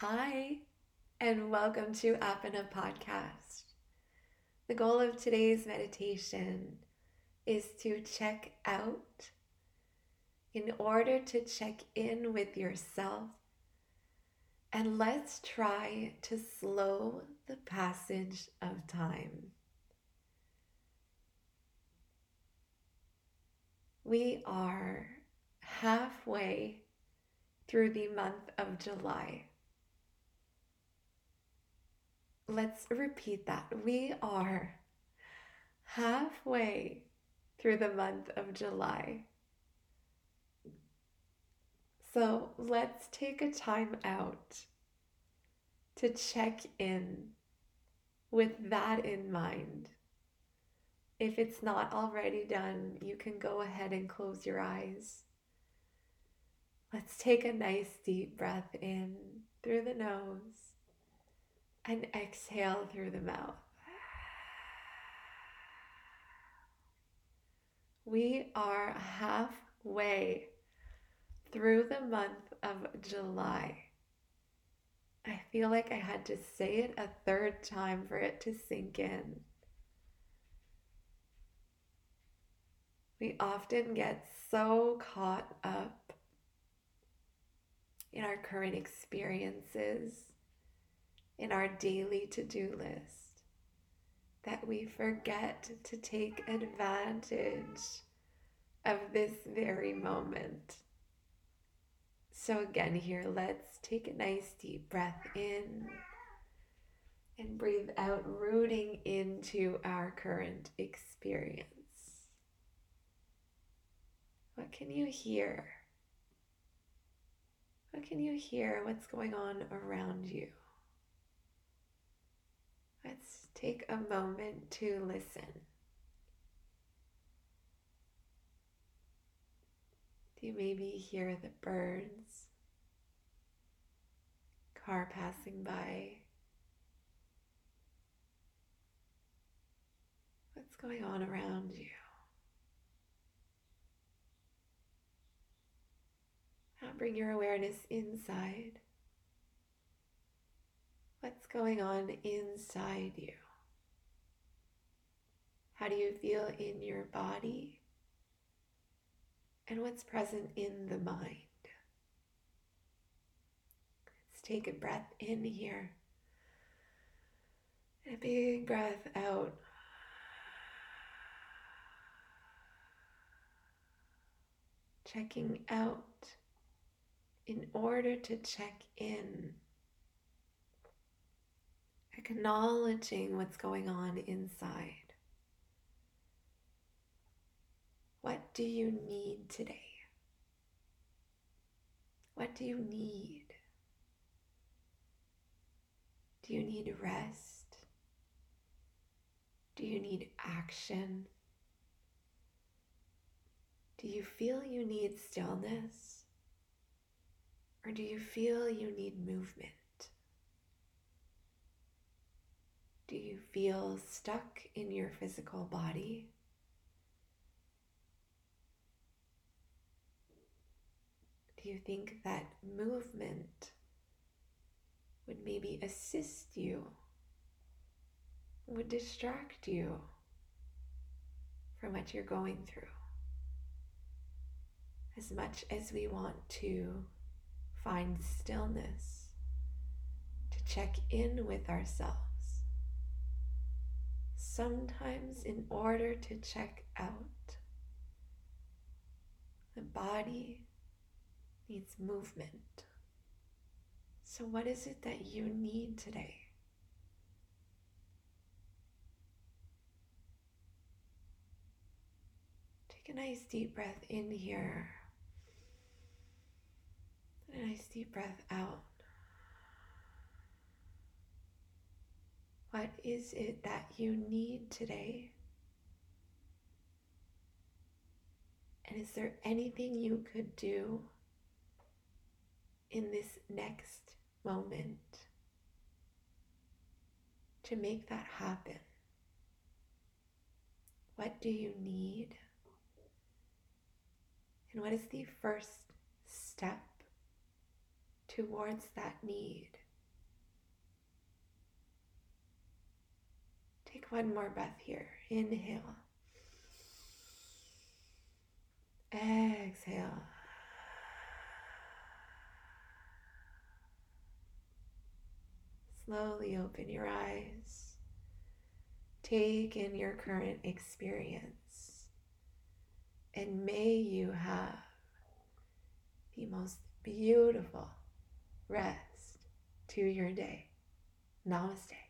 Hi, and welcome to Apana Podcast. The goal of today's meditation is to check out in order to check in with yourself. And let's try to slow the passage of time. We are halfway through the month of July. Let's repeat that. We are halfway through the month of July. So let's take a time out to check in with that in mind. If it's not already done, you can go ahead and close your eyes. Let's take a nice deep breath in through the nose and exhale through the mouth. We are halfway through the month of July. I feel like I had to say it a third time for it to sink in. We often get so caught up in our current experiences, in our daily to do list, that we forget to take advantage of this very moment. So, again, here, let's take a nice deep breath in and breathe out, rooting into our current experience. What can you hear? What can you hear? What's going on around you? Let's take a moment to listen. Do you maybe hear the birds, car passing by? What's going on around you? Now bring your awareness inside. Going on inside you? How do you feel in your body? And what's present in the mind? Let's take a breath in here and a big breath out. Checking out in order to check in, acknowledging what's going on inside. What do you need today? What do you need? Do you need rest? Do you need action? Do you feel you need stillness? Or do you feel you need movement? Do you feel stuck in your physical body? Do you think that movement would maybe assist you, would distract you from what you're going through? As much as we want to find stillness, to check in with ourselves. Sometimes, in order to check out, the body needs movement. So, what is it that you need today? Take a nice deep breath in here. and A nice deep breath out. What is it that you need today? And is there anything you could do in this next moment to make that happen? What do you need? And what is the first step towards that need One more breath here. Inhale. Exhale. Slowly open your eyes. Take in your current experience. And may you have the most beautiful rest to your day. Namaste.